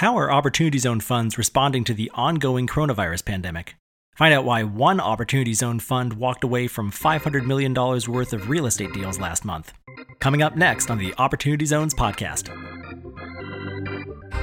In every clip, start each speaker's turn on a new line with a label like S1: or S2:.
S1: How are Opportunity Zone funds responding to the ongoing coronavirus pandemic? Find out why one Opportunity Zone fund walked away from $500 million worth of real estate deals last month. Coming up next on the Opportunity Zones podcast.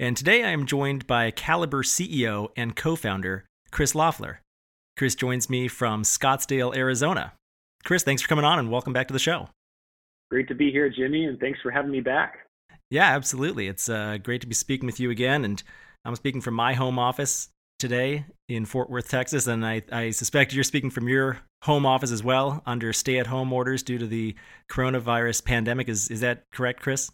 S1: And today I am joined by Caliber CEO and co founder, Chris Loeffler. Chris joins me from Scottsdale, Arizona. Chris, thanks for coming on and welcome back to the show.
S2: Great to be here, Jimmy, and thanks for having me back.
S1: Yeah, absolutely. It's uh, great to be speaking with you again. And I'm speaking from my home office today in Fort Worth, Texas. And I, I suspect you're speaking from your home office as well under stay at home orders due to the coronavirus pandemic. Is, is that correct, Chris?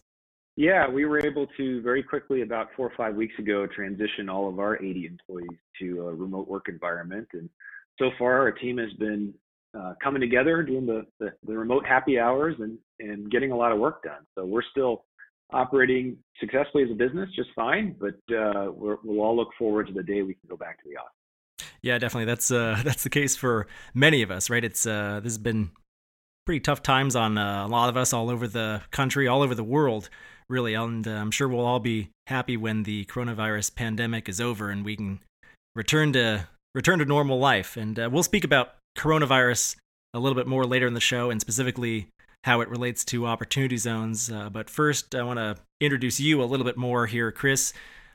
S2: Yeah, we were able to very quickly, about four or five weeks ago, transition all of our 80 employees to a remote work environment. And so far, our team has been uh, coming together, doing the, the, the, remote happy hours, and, and getting a lot of work done. So we're still operating successfully as a business just fine, but uh, we will all look forward to the day we can go back to the office.
S1: Yeah, definitely. That's uh, that's the case for many of us, right? It's uh, this has been pretty tough times on uh, a lot of us all over the country, all over the world really. And uh, I'm sure we'll all be happy when the coronavirus pandemic is over and we can return to return to normal life. And uh, we'll speak about coronavirus a little bit more later in the show, and specifically how it relates to opportunity zones. Uh, but first, I want to introduce you a little bit more here, Chris.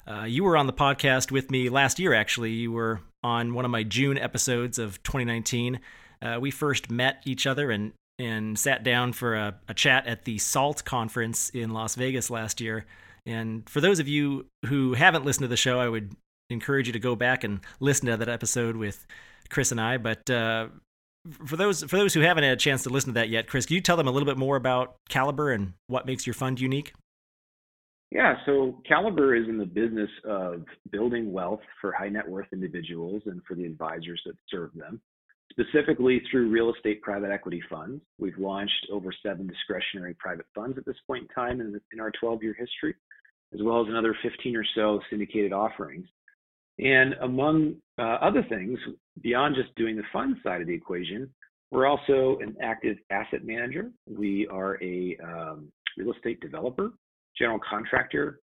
S1: Uh, you were on the podcast with me last year, actually. You were on one of my June episodes of 2019. Uh, we first met each other and and sat down for a, a chat at the SALT conference in Las Vegas last year. And for those of you who haven't listened to the show, I would encourage you to go back and listen to that episode with Chris and I. But uh, for those for those who haven't had a chance to listen to that yet, Chris, can you tell them a little bit more about Caliber and what makes your fund unique?
S2: Yeah, so Caliber is in the business of building wealth for high net worth individuals and for the advisors that serve them specifically through real estate private equity funds. We've launched over seven discretionary private funds at this point in time in, in our 12 year history, as well as another 15 or so syndicated offerings. And among uh, other things, beyond just doing the fund side of the equation, we're also an active asset manager. We are a um, real estate developer, general contractor,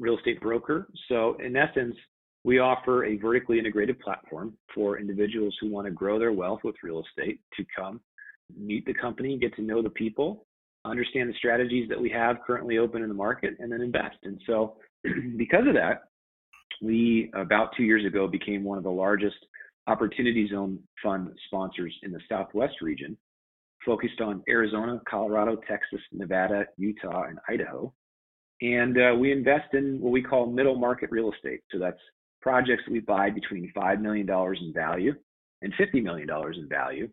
S2: real estate broker. So, in essence, we offer a vertically integrated platform for individuals who want to grow their wealth with real estate to come meet the company, get to know the people, understand the strategies that we have currently open in the market, and then invest. And so, because of that, we about two years ago became one of the largest Opportunity Zone Fund sponsors in the Southwest region, focused on Arizona, Colorado, Texas, Nevada, Utah, and Idaho. And uh, we invest in what we call middle market real estate. So that's projects we buy between $5 million in value and $50 million in value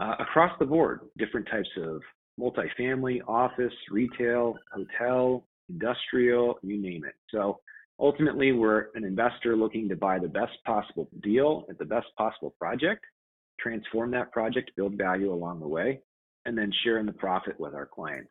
S2: uh, across the board, different types of multifamily, office, retail, hotel, industrial, you name it. So ultimately, we're an investor looking to buy the best possible deal at the best possible project, transform that project, build value along the way, and then share in the profit with our clients.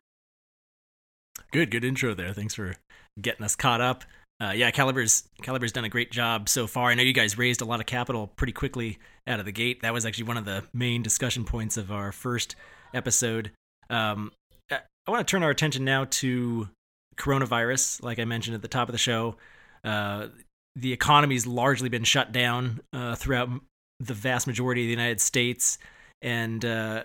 S1: Good, good intro there. Thanks for getting us caught up uh, yeah, Caliber's Caliber's done a great job so far. I know you guys raised a lot of capital pretty quickly out of the gate. That was actually one of the main discussion points of our first episode. Um, I want to turn our attention now to coronavirus. Like I mentioned at the top of the show, uh, the economy's largely been shut down uh, throughout the vast majority of the United States, and uh,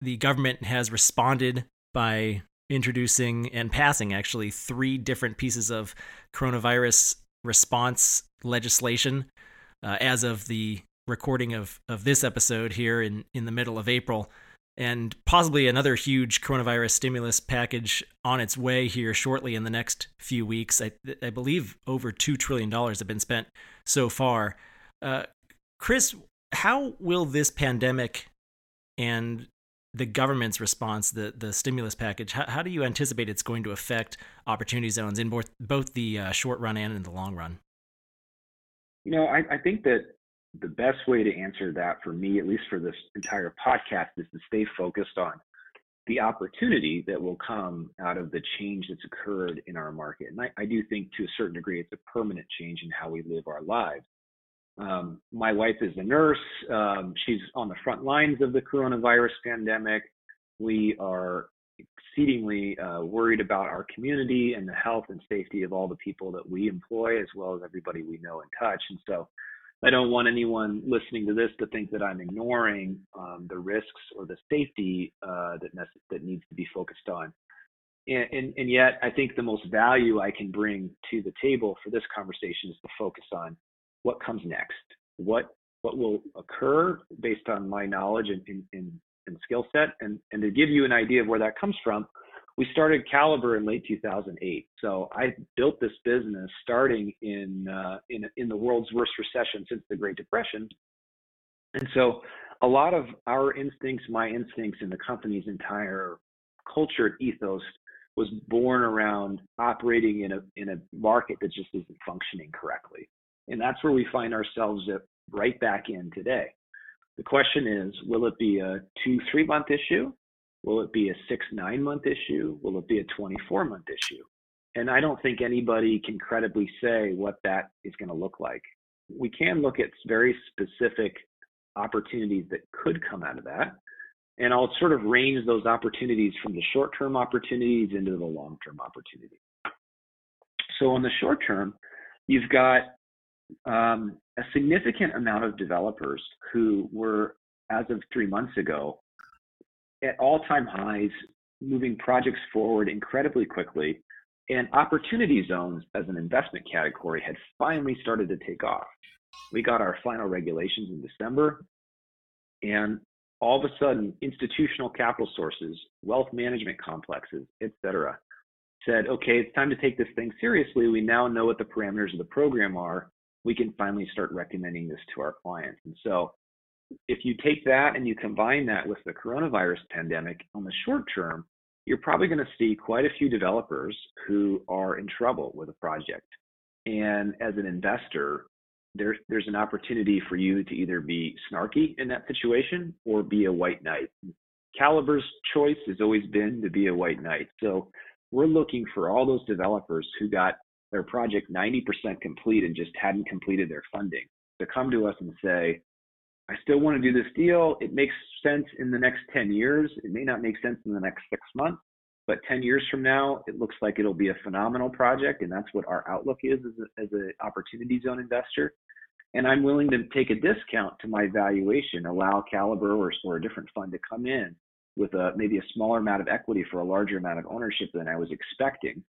S1: the government has responded by introducing and passing actually three different pieces of coronavirus response legislation uh, as of the recording of, of this episode here in, in the middle of April. And possibly another huge coronavirus stimulus package on its way here shortly in the next few weeks. I, I believe over $2 trillion have been spent so far. Uh, Chris, how will this pandemic and the government's response, the the stimulus package, how, how do you anticipate it's going to affect opportunity zones in both both the uh, short run and in the long run?
S2: You know, I, I think that the best way to answer that for me, at least for this entire podcast, is to stay focused on the opportunity that will come out of the change that's occurred in our market. And I, I do think to a certain degree it's a permanent change in how we live our lives. Um, my wife is a nurse. Um, she's on the front lines of the coronavirus pandemic. We are exceedingly uh, worried about our community and the health and safety of all the people that we employ, as well as everybody we know and touch. And so I don't want anyone listening to this to think that I'm ignoring um, the risks or the safety uh, that that needs to be focused on. And, and, and, yet, I think the most value I can bring to the table for this conversation is to focus on what comes next, what what will occur based on my knowledge and, and, and, and skill set, and, and to give you an idea of where that comes from we started Caliber in late 2008. So I built this business starting in uh, in in the world's worst recession since the Great Depression. And so a lot of our instincts, my instincts, and the company's entire culture ethos was born around operating in a in a market that just isn't functioning correctly. And that's where we find ourselves at, right back in today. The question is, will it be a two, three month issue? Will it be a six, nine month issue? Will it be a 24 month issue? And I don't think anybody can credibly say what that is going to look like. We can look at very specific opportunities that could come out of that. And I'll sort of range those opportunities from the short term opportunities into the long term opportunities. So, on the short term, you've got um, a significant amount of developers who were, as of three months ago, at all-time highs, moving projects forward incredibly quickly, and opportunity zones as an investment category had finally started to take off. We got our final regulations in December, and all of a sudden, institutional capital sources, wealth management complexes, etc., said, okay, it's time to take this thing seriously. We now know what the parameters of the program are. We can finally start recommending this to our clients. And so if you take that and you combine that with the coronavirus pandemic on the short term, you're probably going to see quite a few developers who are in trouble with a project. And as an investor, there's there's an opportunity for you to either be snarky in that situation or be a white knight. Caliber's choice has always been to be a white knight. So we're looking for all those developers who got their project 90% complete and just hadn't completed their funding to come to us and say, I still want to do this deal. It makes sense in the next 10 years. It may not make sense in the next six months, but 10 years from now, it looks like it'll be a phenomenal project. And that's what our outlook is as, an opportunity zone investor. And I'm willing to take a discount to my valuation, allow Caliber or, or a different fund to come in with a maybe a smaller amount of equity for a larger amount of ownership than I was expecting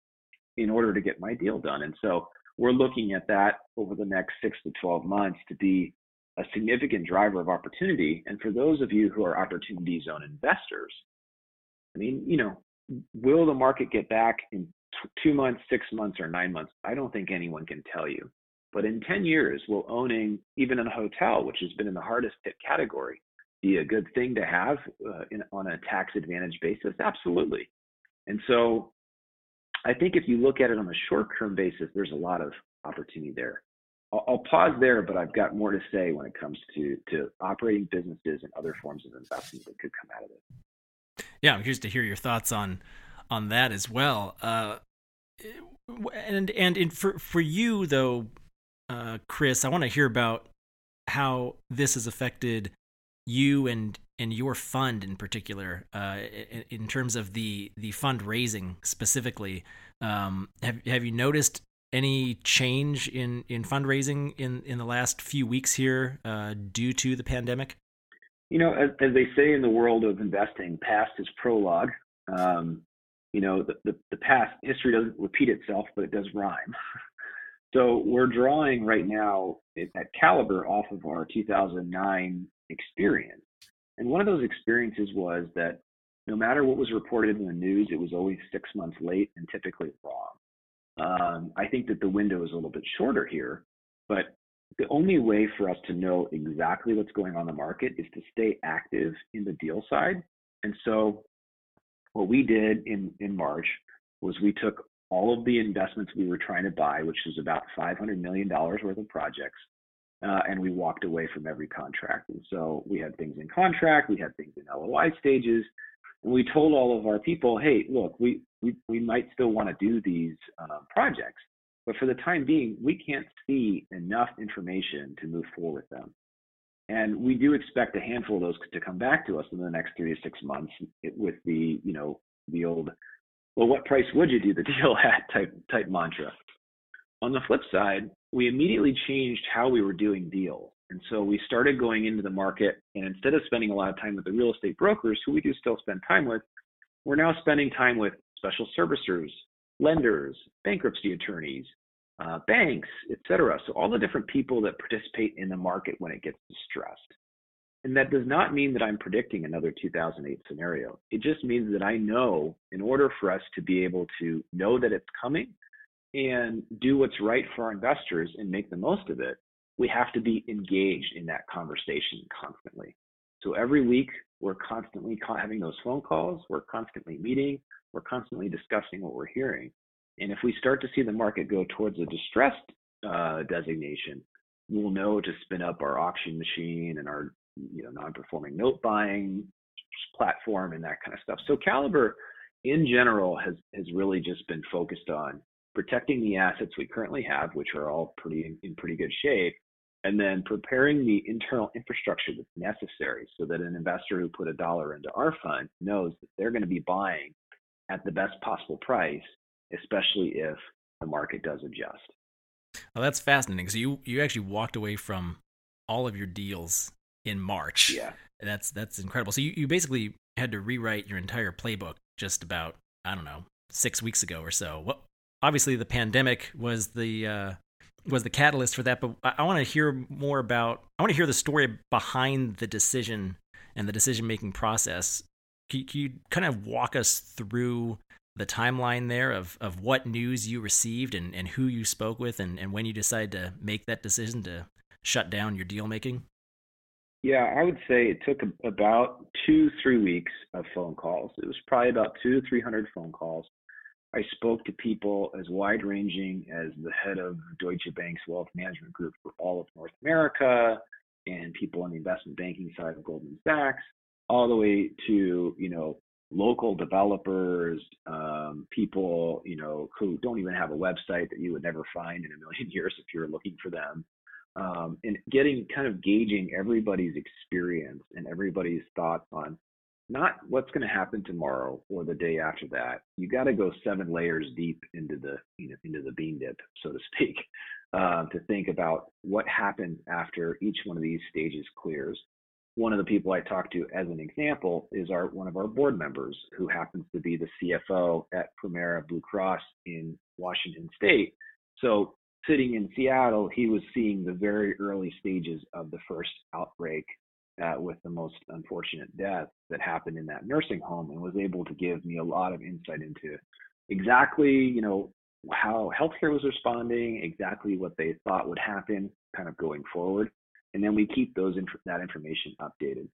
S2: in order to get my deal done. And so we're looking at that over the next six to 12 months to be a significant driver of opportunity. And for those of you who are opportunity zone investors, I mean, you know, will the market get back in t- two months, six months, or nine months? I don't think anyone can tell you. But in 10 years, will owning even a hotel, which has been in the hardest hit category, be a good thing to have uh, in, on a tax advantage basis? Absolutely. And so I think if you look at it on a short term basis, there's a lot of opportunity there. I'll, I'll pause there, but I've got more to say when it comes to to operating businesses and other forms of investment that could come out of it.
S1: Yeah, I'm curious to hear your thoughts on on that as well. Uh, and and in, for for you though, uh, Chris, I want to hear about how this has affected you and and your fund in particular, uh, in, in, terms of the the fundraising specifically. Um, have have you noticed any change in in fundraising in in the last few weeks here uh, due to the pandemic?
S2: You know, as, as, they say in the world of investing, past is prologue. Um, you know, the, the, the past history doesn't repeat itself, but it does rhyme. so we're drawing right now at Caliber off of our 2009 experience, and one of those experiences was that no matter what was reported in the news, it was always six months late and typically wrong. Um, I think that the window is a little bit shorter here, but the only way for us to know exactly what's going on in the market is to stay active in the deal side. And so what we did in, in March was we took all of the investments we were trying to buy, which was about $500 million worth of projects. Uh, and we walked away from every contract. And so we had things in contract, we had things in LOI stages, and we told all of our people, hey, look, we we, we might still want to do these uh, projects, but for the time being, we can't see enough information to move forward with them. And we do expect a handful of those to come back to us in the next three to six months with the, you know, the old, well, what price would you do the deal at type type mantra. On the flip side, we immediately changed how we were doing deals. And so we started going into the market, and instead of spending a lot of time with the real estate brokers, who we do still spend time with, we're now spending time with special servicers, lenders, bankruptcy attorneys, uh, banks, etc. So all the different people that participate in the market when it gets distressed. And that does not mean that I'm predicting another 2008 scenario. It just means that I know in order for us to be able to know that it's coming and do what's right for our investors and make the most of it, we have to be engaged in that conversation constantly. So every week, we're constantly having those phone calls, we're constantly meeting, we're constantly discussing what we're hearing. And if we start to see the market go towards a distressed uh, designation, we'll know to spin up our auction machine and our you know non-performing note buying platform and that kind of stuff. So Caliber in general has has really just been focused on protecting the assets we currently have, which are all pretty in pretty good shape, and then preparing the internal infrastructure that's necessary so that an investor who put a dollar into our fund knows that they're going to be buying at the best possible price, especially if the market does adjust.
S1: Well, that's fascinating. So you you actually walked away from all of your deals in March.
S2: Yeah,
S1: that's that's incredible. So you, you basically had to rewrite your entire playbook just about I don't know six weeks ago or so. What obviously the pandemic was the uh, was the catalyst for that, but I, I want to hear more about. I want to hear the story behind the decision and the decision making process can, can you kind of walk us through the timeline there of, of what news you received and, and who you spoke with and, and when you decided to make that decision to shut down your deal making?
S2: Yeah, I would say it took about two, three weeks of phone calls. It was probably about two to 300 phone calls. I spoke to people as wide ranging as the head of Deutsche Bank's wealth management group for all of North America and people on the investment banking side of Goldman Sachs all the way to you know local developers, um, people you know who don't even have a website that you would never find in a million years if you're looking for them, um, and getting kind of gauging everybody's experience and everybody's thoughts on not what's going to happen tomorrow or the day after that. You got to go seven layers deep into the you know into the bean dip, so to speak, uh, to think about what happens after each one of these stages clears one of the people I talked to as an example is our one of our board members who happens to be the CFO at Premera Blue Cross in Washington State. So sitting in Seattle, he was seeing the very early stages of the first outbreak uh, with the most unfortunate death that happened in that nursing home and was able to give me a lot of insight into exactly, you know, how healthcare was responding, exactly what they thought would happen kind of going forward and then we keep those that information updated.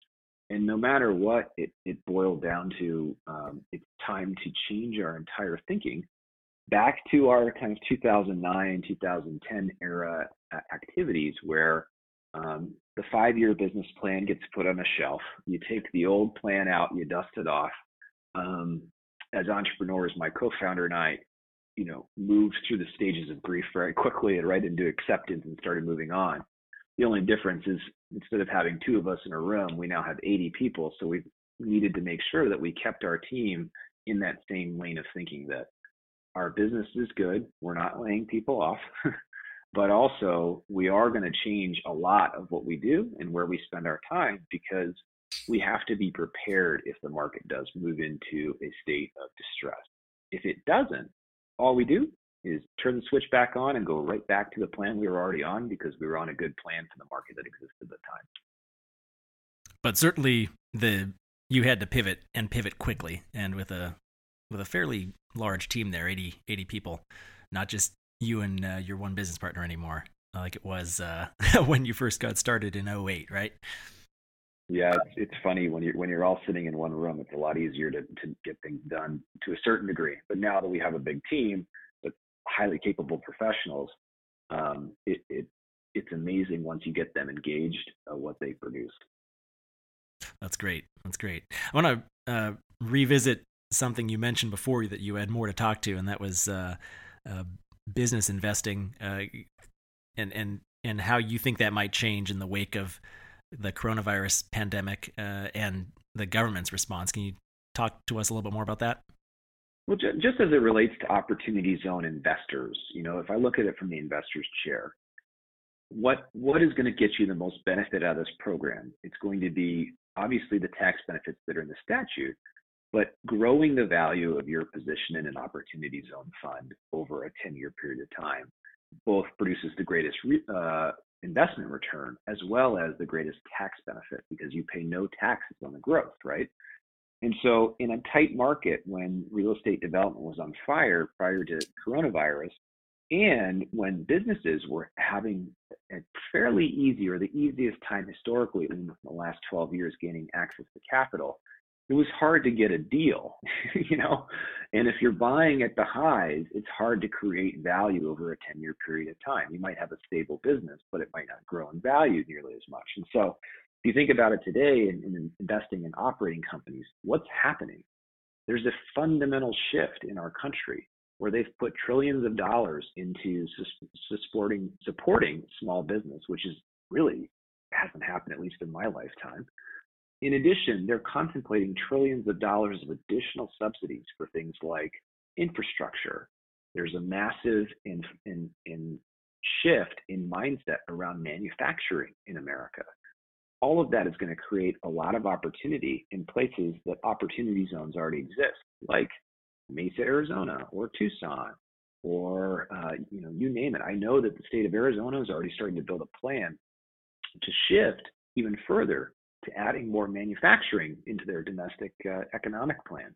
S2: And no matter what, it it boiled down to um, it's time to change our entire thinking back to our kind of 2009 2010 era activities where um, the five-year business plan gets put on a shelf. You take the old plan out, you dust it off. Um, as entrepreneurs, my co-founder and I, you know, moved through the stages of grief very quickly and right into acceptance and started moving on. The only difference is instead of having two of us in a room, we now have 80 people. So we needed to make sure that we kept our team in that same lane of thinking that our business is good. We're not laying people off, but also we are going to change a lot of what we do and where we spend our time because we have to be prepared if the market does move into a state of distress. If it doesn't, all we do is turn the switch back on and go right back to the plan we were already on because we were on a good plan for the market that existed at the time.
S1: But certainly the you had to pivot and pivot quickly and with a with a fairly large team there 80 80 people not just you and uh, your one business partner anymore like it was uh, when you first got started in 08 right
S2: yeah it's, it's funny when you're when you're all sitting in one room it's a lot easier to, to get things done to a certain degree but now that we have a big team but highly capable professionals, um, it, it it's amazing once you get them engaged uh, what they produce.
S1: That's great. That's great. I want to uh, revisit something you mentioned before that you had more to talk to, and that was uh, uh, business investing, uh, and and and how you think that might change in the wake of the coronavirus pandemic uh, and the government's response. Can you talk to us a little bit more about that?
S2: Well, just as it relates to opportunity zone investors, you know, if I look at it from the investor's chair, what what is going to get you the most benefit out of this program? It's going to be obviously the tax benefits that are in the statute, but growing the value of your position in an opportunity zone fund over a 10 year period of time both produces the greatest uh, investment return as well as the greatest tax benefit because you pay no taxes on the growth, right? And so, in a tight market when real estate development was on fire prior to coronavirus, and when businesses were having a fairly easy or the easiest time historically in the last 12 years gaining access to capital, it was hard to get a deal, you know. And if you're buying at the highs, it's hard to create value over a 10 year period of time. You might have a stable business, but it might not grow in value nearly as much. And so, if you think about it today in, in investing in operating companies, what's happening? There's a fundamental shift in our country where they've put trillions of dollars into supporting supporting small business, which is really hasn't happened at least in my lifetime. In addition, they're contemplating trillions of dollars of additional subsidies for things like infrastructure. There's a massive in, in, in shift in mindset around manufacturing in America. All of that is going to create a lot of opportunity in places that opportunity zones already exist, like Mesa, Arizona, or Tucson, or uh, you know, you name it. I know that the state of Arizona is already starting to build a plan to shift even further to adding more manufacturing into their domestic uh, economic plan.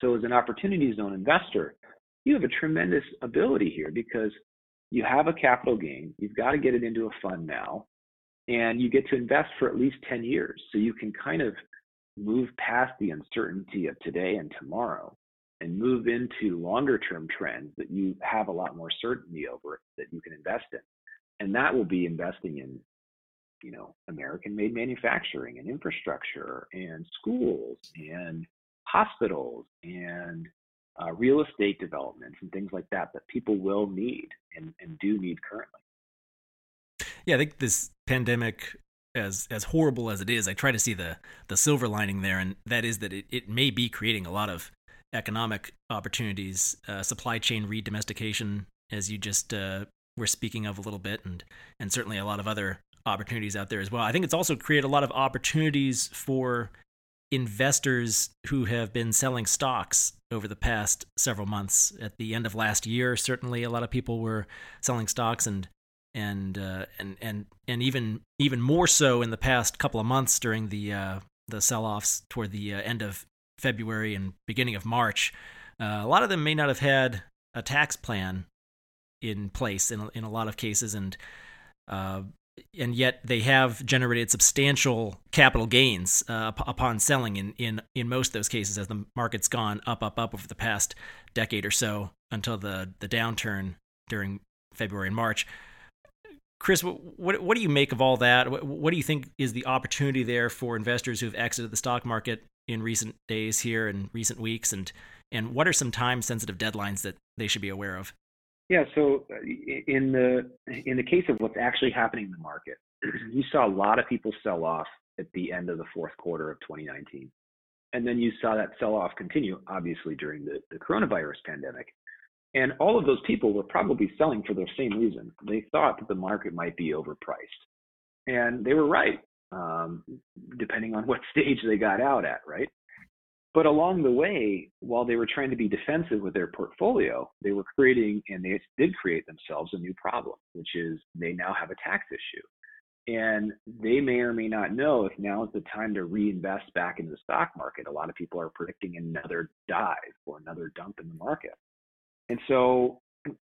S2: So, as an opportunity zone investor, you have a tremendous ability here because you have a capital gain. You've got to get it into a fund now, and you get to invest for at least 10 years. So, you can kind of move past the uncertainty of today and tomorrow and move into longer term trends that you have a lot more certainty over that you can invest in. And that will be investing in you know, American made manufacturing and infrastructure and schools and hospitals and uh, real estate developments and things like that that people will need and, and do need currently.
S1: Yeah, I think this pandemic, as as horrible as it is, I try to see the the silver lining there, and that is that it, it may be creating a lot of economic opportunities, uh, supply chain redomestication, as you just uh, were speaking of a little bit, and and certainly a lot of other opportunities out there as well. I think it's also created a lot of opportunities for investors who have been selling stocks over the past several months. At the end of last year, certainly a lot of people were selling stocks and and uh, and and and even even more so in the past couple of months during the uh, the sell-offs toward the uh, end of February and beginning of March. Uh, a lot of them may not have had a tax plan in place in in a lot of cases, and uh, and yet they have generated substantial capital gains uh, upon selling in, in in most of those cases as the market's gone up up up over the past decade or so until the the downturn during February and March. Chris, what what do you make of all that? What, what do you think is the opportunity there for investors who've exited the stock market in recent days here and recent weeks, and and what are some time sensitive deadlines that they should be aware of?
S2: Yeah. So uh, in the in the case of what's actually happening in the market, you saw a lot of people sell off at the end of the fourth quarter of 2019, and then you saw that sell off continue, obviously during the, the coronavirus pandemic. And all of those people were probably selling for the same reason. They thought that the market might be overpriced, and they were right, um, depending on what stage they got out at, right? But along the way, while they were trying to be defensive with their portfolio, they were creating, and they did create themselves a new problem, which is they now have a tax issue. And they may or may not know if now is the time to reinvest back into the stock market. A lot of people are predicting another dive or another dump in the market. And so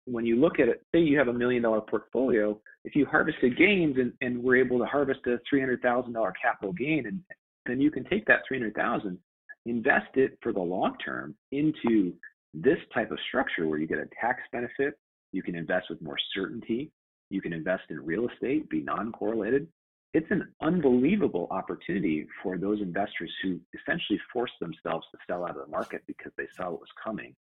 S2: when you look at it, say you have a million dollar portfolio, if you harvested gains and, and were able to harvest a $300,000 capital gain, and then you can take that 300,000 invest it for the long term into this type of structure where you get a tax benefit, you can invest with more certainty, You can invest in real estate, be non correlated. It's an unbelievable opportunity for those investors who essentially forced themselves to sell out of the market because they saw what was coming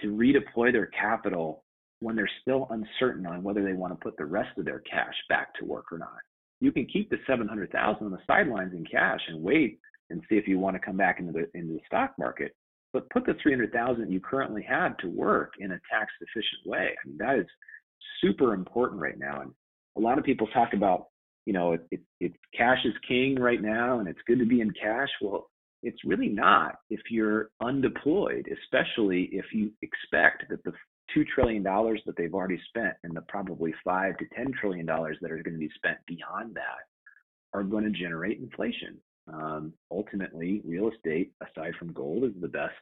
S2: to redeploy their capital when they're still uncertain on whether they want to put the rest of their cash back to work or not. You can keep the 700,000 on the sidelines in cash and wait and see if you want to come back into the into the stock market. But put the 300,000 you currently have to work in a tax efficient way. I mean that is super important right now. And a lot of people talk about, you know, it, it, it cash is king right now, and it's good to be in cash. Well, it's really not if you're undeployed, especially if you expect that the two trillion dollars that they've already spent and the probably five to ten trillion dollars that are going to be spent beyond that are going to generate inflation. Um, ultimately, real estate, aside from gold, is the best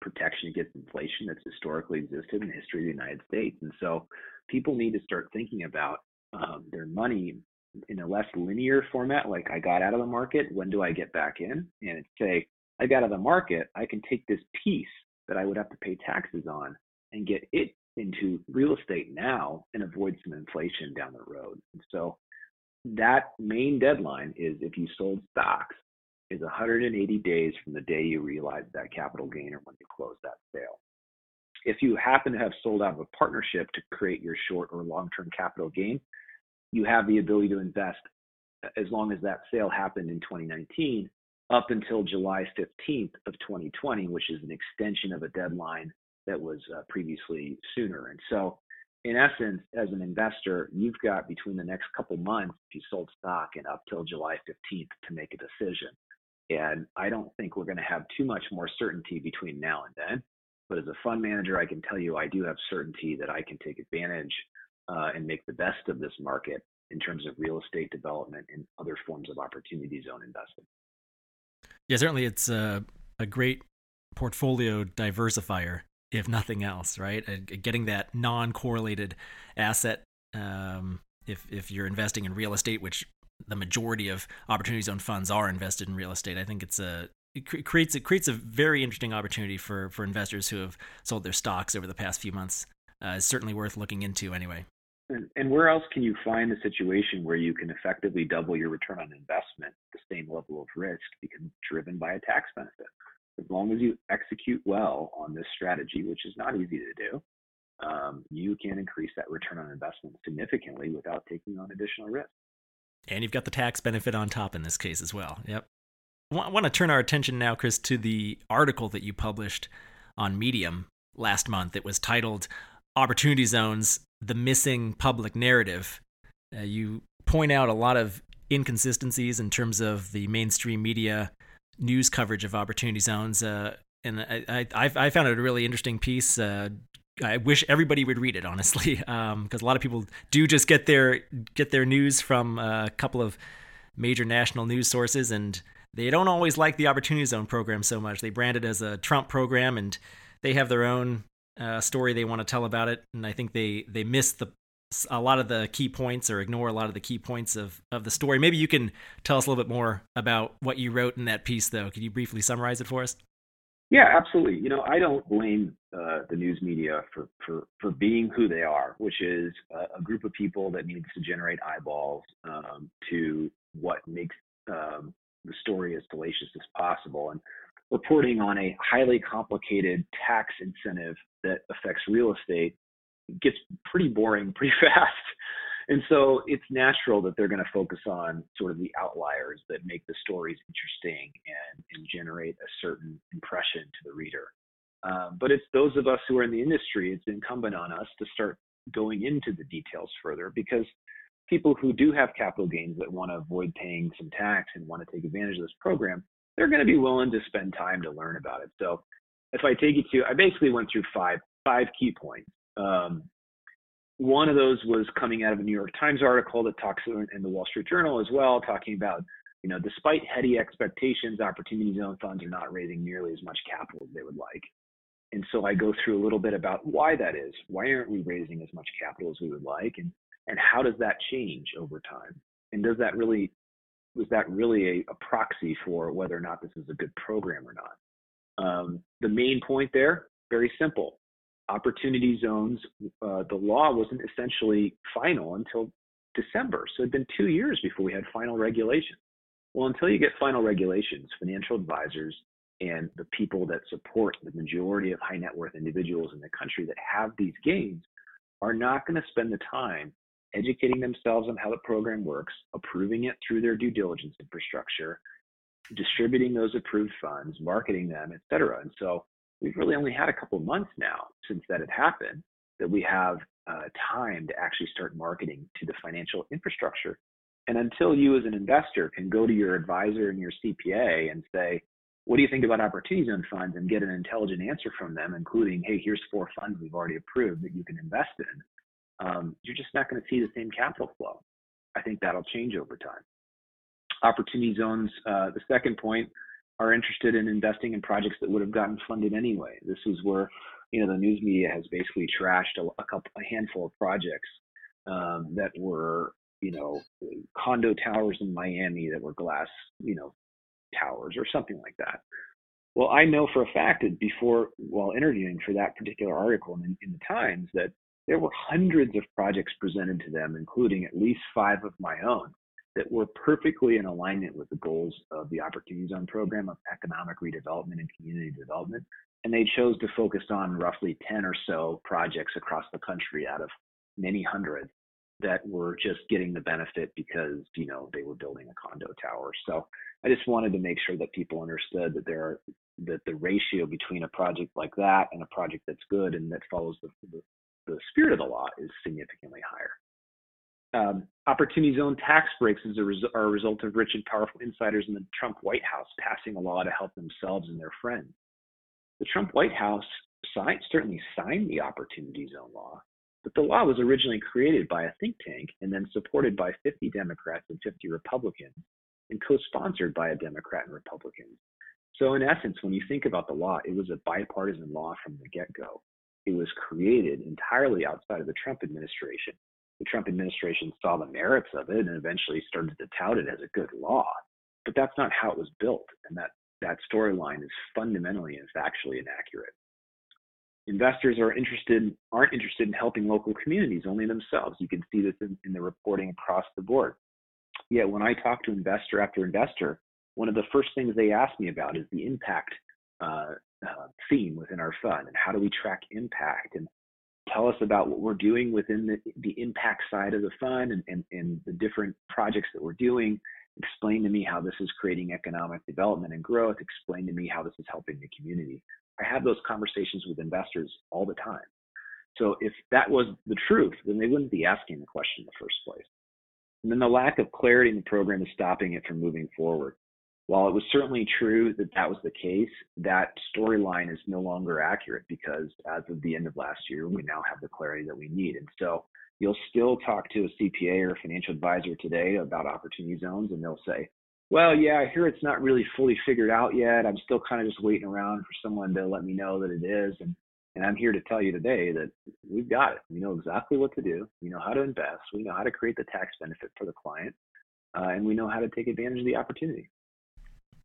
S2: protection against inflation that's historically existed in the history of the United States. And so, people need to start thinking about um, their money in a less linear format. Like, I got out of the market, when do I get back in? And say, I got out of the market, I can take this piece that I would have to pay taxes on and get it into real estate now and avoid some inflation down the road. And so that main deadline is if you sold stocks is 180 days from the day you realize that capital gain or when you close that sale. If you happen to have sold out of a partnership to create your short or long-term capital gain, you have the ability to invest as long as that sale happened in 2019 up until July 15th of 2020, which is an extension of a deadline that was uh, previously sooner. And so, in essence, as an investor, you've got between the next couple months, if you sold stock, and up till July 15th to make a decision. And I don't think we're going to have too much more certainty between now and then. But as a fund manager, I can tell you I do have certainty that I can take advantage uh, and make the best of this market in terms of real estate development and other forms of opportunity zone investing.
S1: Yeah, certainly it's a, a great portfolio diversifier if nothing else, right? Getting that non-correlated asset. Um, if if you're investing in real estate, which the majority of opportunity zone funds are invested in real estate, I think it's a it creates it creates a very interesting opportunity for for investors who have sold their stocks over the past few months. Uh, it's certainly worth looking into anyway.
S2: And, and where else can you find a situation where you can effectively double your return on investment, the same level of risk, because driven by a tax benefit? As long as you execute well on this strategy, which is not easy to do, um, you can increase that return on investment significantly without taking on additional risk.
S1: And you've got the tax benefit on top in this case as well. Yep. I want to turn our attention now, Chris, to the article that you published on Medium last month. It was titled Opportunity Zones The Missing Public Narrative. Uh, you point out a lot of inconsistencies in terms of the mainstream media news coverage of opportunity zones. Uh, and I, I, I found it a really interesting piece. Uh, I wish everybody would read it, honestly, because um, a lot of people do just get their get their news from a couple of major national news sources, and they don't always like the Opportunity Zone program so much. They brand it as a Trump program, and they have their own uh, story they want to tell about it. And I think they they miss the a lot of the key points or ignore a lot of the key points of, of the story. Maybe you can tell us a little bit more about what you wrote in that piece, though. Could you briefly summarize it for us?
S2: Yeah, absolutely. You know, I don't blame uh, the news media for, for, for being who they are, which is a, a group of people that needs to generate eyeballs um, to what makes um, the story as salacious as possible. And reporting on a highly complicated tax incentive that affects real estate gets pretty boring pretty fast. And so it's natural that they're going to focus on sort of the outliers that make the stories interesting and, and generate a certain impression to the reader. Um, but it's those of us who are in the industry, it's incumbent on us to start going into the details further because people who do have capital gains that want to avoid paying some tax and want to take advantage of this program, they're going to be willing to spend time to learn about it. So if I take you to, I basically went through five five key points um, one of those was coming out of a New York Times article that talks in the Wall Street Journal as well, talking about, you know, despite heady expectations, opportunity zone funds are not raising nearly as much capital as they would like. And so I go through a little bit about why that is. Why aren't we raising as much capital as we would like? And and how does that change over time? And does that really was that really a, a proxy for whether or not this is a good program or not? Um, the main point there, very simple opportunity zones, uh, the law wasn't essentially final until December. So it'd been two years before we had final regulations. Well, until you get final regulations, financial advisors and the people that support the majority of high net worth individuals in the country that have these gains are not going to spend the time educating themselves on how the program works, approving it through their due diligence infrastructure, distributing those approved funds, marketing them, et cetera. And so we've really only had a couple months now since that had happened that we have uh, time to actually start marketing to the financial infrastructure. And until you as an investor can go to your advisor and your CPA and say, what do you think about opportunity zone funds and get an intelligent answer from them, including, hey, here's four funds we've already approved that you can invest in, um, you're just not going to see the same capital flow. I think that'll change over time. Opportunity zones, uh, the second point, are interested in investing in projects that would have gotten funded anyway. This is where you know the news media has basically trashed a, a couple, a handful of projects um, that were you know condo towers in Miami that were glass you know towers or something like that. Well, I know for a fact that before, while interviewing for that particular article in, in the Times, that there were hundreds of projects presented to them, including at least five of my own, that were perfectly in alignment with the goals of the Opportunity Zone program of economic redevelopment and community development. And they chose to focus on roughly 10 or so projects across the country out of many hundreds that were just getting the benefit because, you know, they were building a condo tower. So I just wanted to make sure that people understood that there are that the ratio between a project like that and a project that's good and that follows the, the, the spirit of the law is significantly higher. Um, opportunity zone tax breaks a res- are a result of rich and powerful insiders in the Trump White House passing a law to help themselves and their friends. The Trump White House signed, certainly signed the opportunity zone law, but the law was originally created by a think tank and then supported by 50 Democrats and 50 Republicans and co-sponsored by a Democrat and Republican. So in essence, when you think about the law, it was a bipartisan law from the get-go. It was created entirely outside of the Trump administration the Trump administration saw the merits of it and eventually started to tout it as a good law. But that's not how it was built, and that that storyline is fundamentally and factually inaccurate. Investors are interested aren't interested in helping local communities only themselves. You can see this in, in the reporting across the board. Yet when I talk to investor after investor, one of the first things they ask me about is the impact uh, uh, theme within our fund and how do we track impact and tell us about what we're doing within the, the impact side of the fund and, and, and the different projects that we're doing. Explain to me how this is creating economic development and growth. Explain to me how this is helping the community. I have those conversations with investors all the time. So if that was the truth, then they wouldn't be asking the question in the first place. And then the lack of clarity in the program is stopping it from moving forward. While it was certainly true that that was the case, that storyline is no longer accurate because as of the end of last year, we now have the clarity that we need. And so you'll still talk to a CPA or a financial advisor today about opportunity zones, and they'll say, well, yeah, I hear it's not really fully figured out yet. I'm still kind of just waiting around for someone to let me know that it is. And, and I'm here to tell you today that we've got it. We know exactly what to do. We know how to invest. We know how to create the tax benefit for the client. Uh, and we know how to take advantage of the opportunity.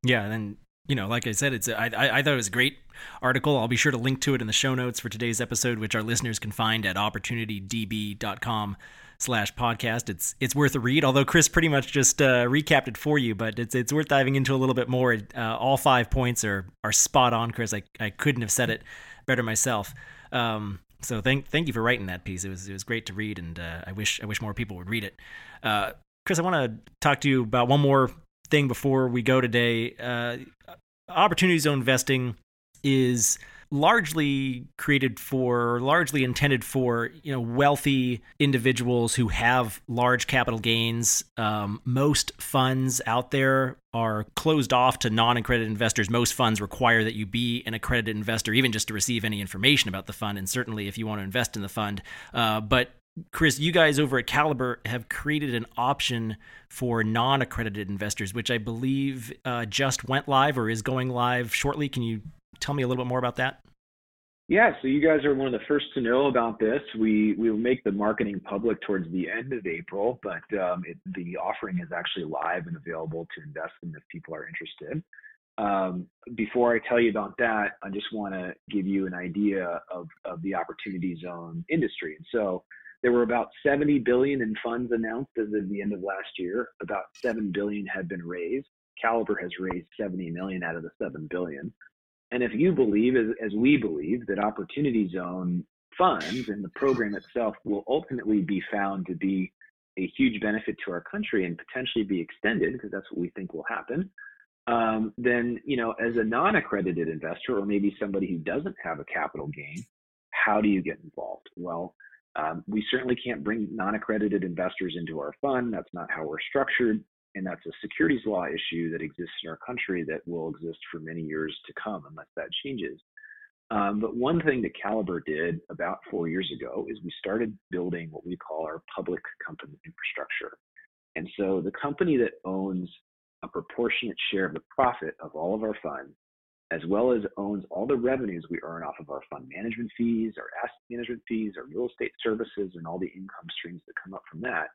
S1: Yeah, and you know, like I said, it's I, I thought it was a great article. I'll be sure to link to it in the show notes for today's episode, which our listeners can find at opportunitydb.com slash podcast. It's it's worth a read. Although Chris pretty much just uh, recapped it for you, but it's it's worth diving into a little bit more. Uh, all five points are are spot on, Chris. I I couldn't have said it better myself. Um, so thank thank you for writing that piece. It was it was great to read, and uh, I wish I wish more people would read it. Uh, Chris, I want to talk to you about one more thing before we go today. Uh, opportunity zone investing is largely created for largely intended for you know wealthy individuals who have large capital gains um, most funds out there are closed off to non-accredited investors most funds require that you be an accredited investor even just to receive any information about the fund and certainly if you want to invest in the fund uh, but Chris, you guys over at Caliber have created an option for non accredited investors, which I believe uh, just went live or is going live shortly. Can you tell me a little bit more about that?
S2: Yeah, so you guys are one of the first to know about this. We we will make the marketing public towards the end of April, but um, it, the offering is actually live and available to invest in if people are interested. um, before I tell you about that, I just want to give you an idea of, of the opportunity zone industry. And so there were about 70 billion in funds announced as of the end of last year. About 7 billion had been raised. Caliber has raised 70 million out of the 7 billion. And if you believe, as, as we believe, that Opportunity Zone funds and the program itself will ultimately be found to be a huge benefit to our country and potentially be extended, because that's what we think will happen, um, then you know, as a non-accredited investor or maybe somebody who doesn't have a capital gain, how do you get involved? Well, um, we certainly can't bring non-accredited investors into our fund. That's not how we're structured, and that's a securities law issue that exists in our country that will exist for many years to come unless that changes. Um, but one thing that Caliber did about four years ago is we started building what we call our public company infrastructure. And so the company that owns a proportionate share of the profit of all of our funds, as well as owns all the revenues we earn off of our fund management fees, our asset management fees, our real estate services, and all the income streams that come up from that,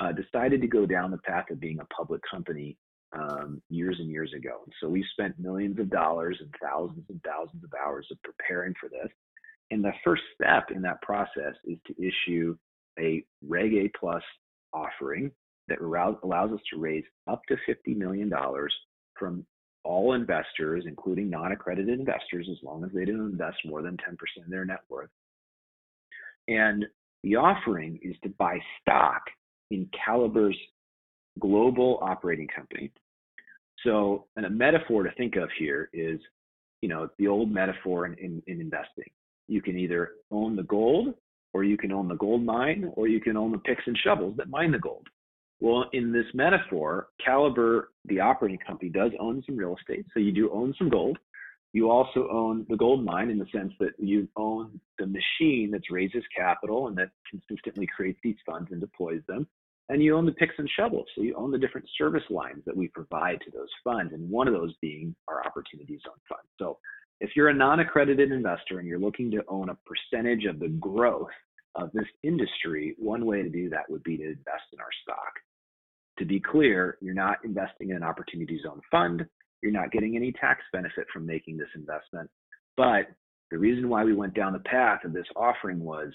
S2: uh, decided to go down the path of being a public company um, years and years ago. And so we spent millions of dollars and thousands and thousands of hours of preparing for this. And the first step in that process is to issue a Reg A Plus offering that allows us to raise up to $50 million from all investors, including non accredited investors, as long as they don't invest more than 10% of their net worth. And the offering is to buy stock in Caliber's global operating company. So, and a metaphor to think of here is, you know, the old metaphor in, in, in investing. You can either own the gold, or you can own the gold mine, or you can own the picks and shovels that mine the gold. Well, in this metaphor, Caliber, the operating company, does own some real estate. So you do own some gold. You also own the gold mine in the sense that you own the machine that raises capital and that consistently creates these funds and deploys them and you own the picks and shovels. So you own the different service lines that we provide to those funds, and one of those being our Opportunity Zone Fund. So if you're a non-accredited investor and you're looking to own a percentage of the growth of this industry, one way to do that would be to invest in our stock. To be clear, you're not investing in an Opportunity Zone Fund. You're not getting any tax benefit from making this investment. But the reason why we went down the path of this offering was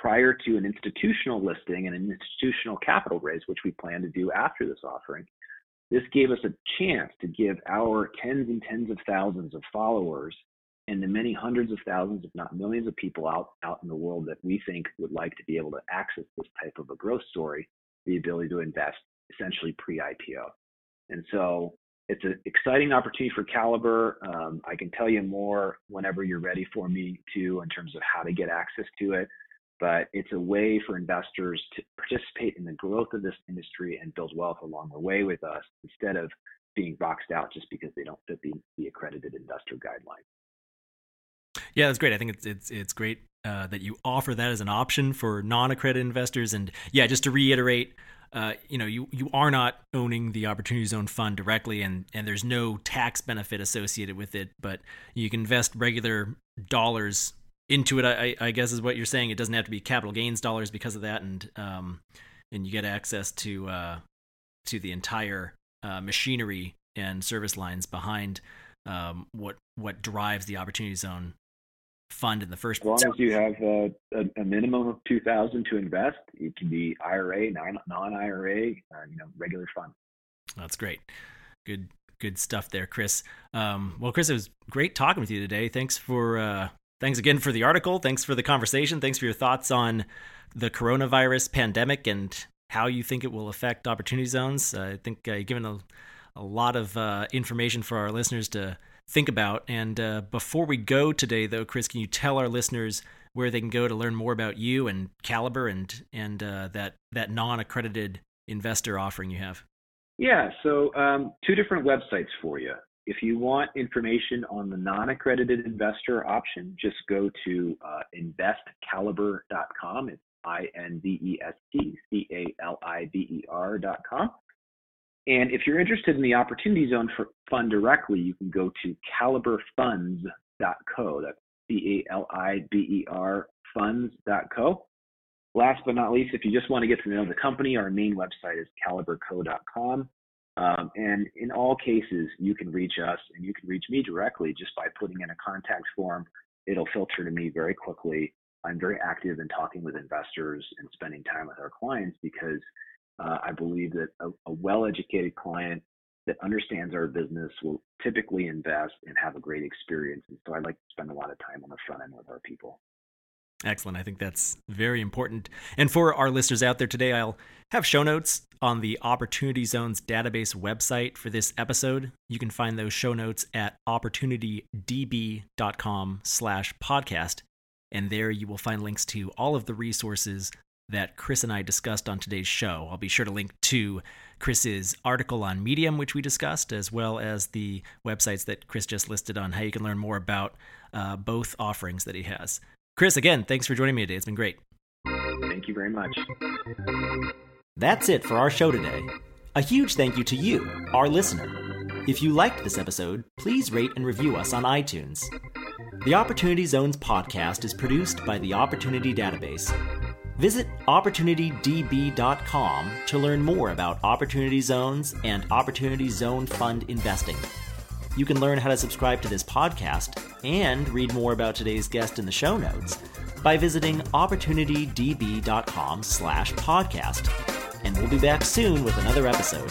S2: prior to an institutional listing and an institutional capital raise, which we plan to do after this offering, this gave us a chance to give our tens and tens of thousands of followers and the many hundreds of thousands, if not millions of people out, out in the world that we think would like to be able to access this type of a growth story, the ability to invest essentially pre-IPO. And so it's an exciting opportunity for Caliber. Um, I can tell you more whenever you're ready for me to in terms of how to get access to it but it's a way for investors to participate in the growth of this industry and build wealth along the way with us instead of being boxed out just because they don't fit the, the accredited investor guideline.
S1: Yeah, that's great. I think it's it's it's great uh, that you offer that as an option for non-accredited investors. And yeah, just to reiterate, uh, you know, you you are not owning the Opportunity Zone fund directly, and and there's no tax benefit associated with it. But you can invest regular dollars into it. I, I, guess is what you're saying. It doesn't have to be capital gains dollars because of that, and um, and you get access to uh, to the entire uh, machinery and service lines behind um, what what drives the Opportunity Zone fund in the first
S2: place. As long as you have a, a, a minimum of two thousand to invest, it can be IRA, non IRA, uh, you know, regular fund.
S1: That's great. Good good stuff there, Chris. Um, well, Chris, it was great talking with you today. Thanks for uh, Thanks again for the article. Thanks for the conversation. Thanks for your thoughts on the coronavirus pandemic and how you think it will affect opportunity zones. Uh, I think uh, you've given a, a lot of uh, information for our listeners to think about. And uh, before we go today, though, Chris, can you tell our listeners where they can go to learn more about you and Caliber and and uh, that that non-accredited investor offering you have?
S2: Yeah, so um, two different websites for you. If you want information on the non-accredited investor option, just go to uh, investcaliber.com. It's I-N-V-E-S-T-C-A-L-I-B-E-R.com. And if you're interested in the Opportunity Zone Fund directly, you can go to caliberfunds.co. That's C-A-L-I-B-E-R funds.co. Last but not least, if you just want to get to know the company, our main website is caliberco.com. Um, and in all cases, you can reach us and you can reach me directly just by putting in a contact form. It'll filter to me very quickly. I'm very active in talking with investors and spending time with our clients because uh, I believe that a, a well educated client that understands our business will typically invest and have a great experience. And so I like to spend a lot of time on the front end with our people.
S1: Excellent. I think that's very important. And for our listeners out there today, I'll have show notes on the Opportunity Zones database website for this episode. You can find those show notes at opportunitydb.com slash podcast. And there you will find links to all of the resources that Chris and I discussed on today's show. I'll be sure to link to Chris's article on Medium, which we discussed, as well as the websites that Chris just listed on how you can learn more about uh, both offerings that he has. Chris, again, thanks for joining me today. It's been great.
S2: Thank you very much.
S1: That's it for our show today. A huge thank you to you, our listener. If you liked this episode, please rate and review us on iTunes. The Opportunity Zones podcast is produced by the Opportunity Database. Visit OpportunityDB.com to learn more about Opportunity Zones and Opportunity Zone Fund investing. You can learn how to subscribe to this podcast and read more about today's guest in the show notes by visiting opportunitydb.com slash podcast. And we'll be back soon with another episode.